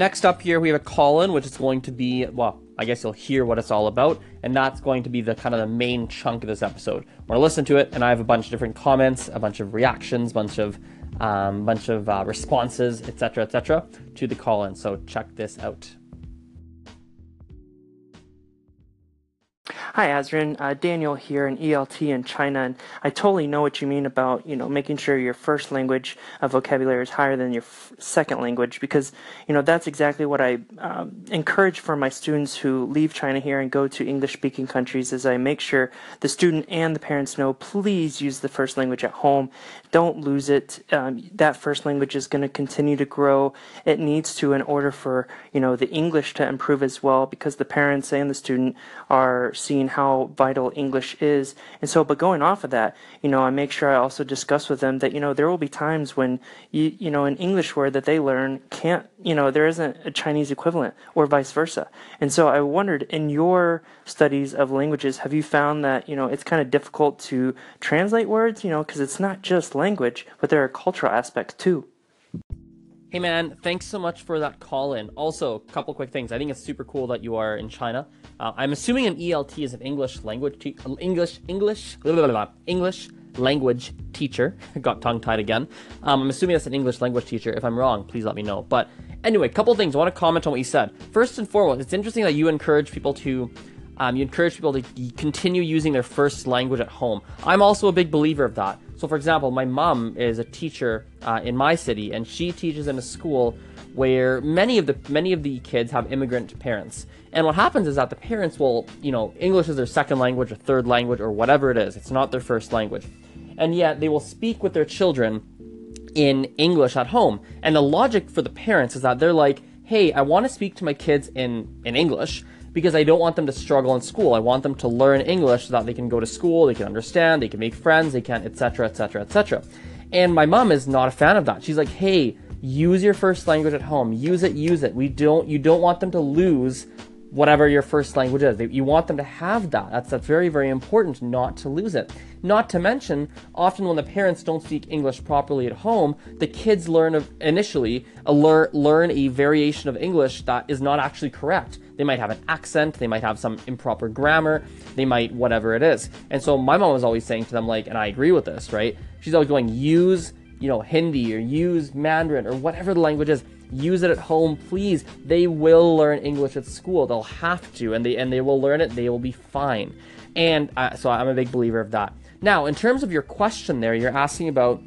Next up here, we have a call-in, which is going to be, well, I guess you'll hear what it's all about, and that's going to be the kind of the main chunk of this episode. We're gonna listen to it, and I have a bunch of different comments, a bunch of reactions, a bunch of um, bunch of uh, responses, etc., etc., to the call-in. So check this out. Hi, Azrin. Uh, Daniel here in ELT in China, and I totally know what you mean about you know making sure your first language vocabulary is higher than your f- second language because you know that's exactly what I um, encourage for my students who leave China here and go to English-speaking countries. Is I make sure the student and the parents know please use the first language at home. Don't lose it. Um, that first language is going to continue to grow. It needs to in order for you know the English to improve as well because the parents and the student are seeing how vital English is. And so, but going off of that, you know, I make sure I also discuss with them that, you know, there will be times when, you, you know, an English word that they learn can't, you know, there isn't a Chinese equivalent or vice versa. And so I wondered in your studies of languages, have you found that, you know, it's kind of difficult to translate words, you know, because it's not just language, but there are cultural aspects too. Hey man, thanks so much for that call in. Also, a couple quick things. I think it's super cool that you are in China. Uh, I'm assuming an ELT is an English language te- English English blah, blah, blah, English language teacher. Got tongue tied again. Um, I'm assuming that's an English language teacher. If I'm wrong, please let me know. But anyway, a couple things. I want to comment on what you said. First and foremost, it's interesting that you encourage people to um, you encourage people to continue using their first language at home. I'm also a big believer of that. So, for example, my mom is a teacher uh, in my city, and she teaches in a school where many of the many of the kids have immigrant parents. And what happens is that the parents will, you know, English is their second language or third language or whatever it is. It's not their first language, and yet they will speak with their children in English at home. And the logic for the parents is that they're like, "Hey, I want to speak to my kids in in English." Because I don't want them to struggle in school. I want them to learn English so that they can go to school, they can understand, they can make friends, they can, etc., etc., etc. And my mom is not a fan of that. She's like, hey, use your first language at home. Use it, use it. We don't, you don't want them to lose whatever your first language is. You want them to have that. That's, that's very, very important not to lose it. Not to mention, often when the parents don't speak English properly at home, the kids learn of, initially a learn, learn a variation of English that is not actually correct. They might have an accent, they might have some improper grammar, they might whatever it is. And so my mom was always saying to them like, and I agree with this, right? She's always going use, you know, Hindi or use Mandarin or whatever the language is use it at home please. They will learn english at school. They'll have to and they and they will learn it. They will be fine. And uh, so i'm a big believer of that. Now in terms of your question there you're asking about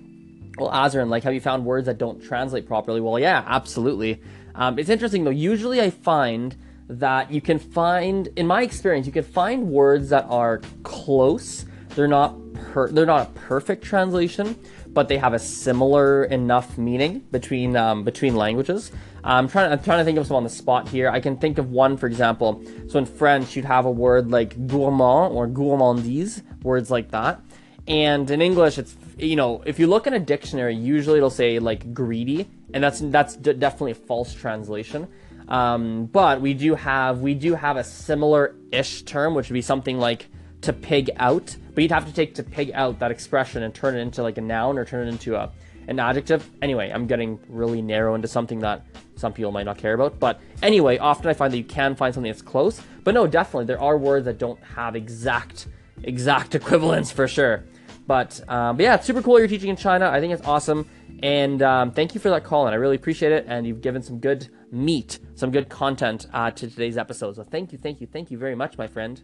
well azrin like have you found words that don't translate properly? Well yeah absolutely. Um, it's interesting though. Usually i find that you can find in my experience you can find words that are close. They're not per- they're not a perfect translation but they have a similar enough meaning between um, between languages. I'm trying. I'm trying to think of some on the spot here. I can think of one, for example. So in French, you'd have a word like gourmand or gourmandise, words like that. And in English, it's you know, if you look in a dictionary, usually it'll say like greedy, and that's that's d- definitely a false translation. Um, but we do have we do have a similar-ish term, which would be something like to pig out but you'd have to take to pig out that expression and turn it into like a noun or turn it into a an adjective. Anyway, I'm getting really narrow into something that some people might not care about. But anyway, often I find that you can find something that's close. But no, definitely there are words that don't have exact exact equivalents for sure. But, um, but yeah, it's super cool you're teaching in China. I think it's awesome. And um, thank you for that call, and I really appreciate it. And you've given some good meat, some good content uh, to today's episode. So thank you, thank you, thank you very much, my friend.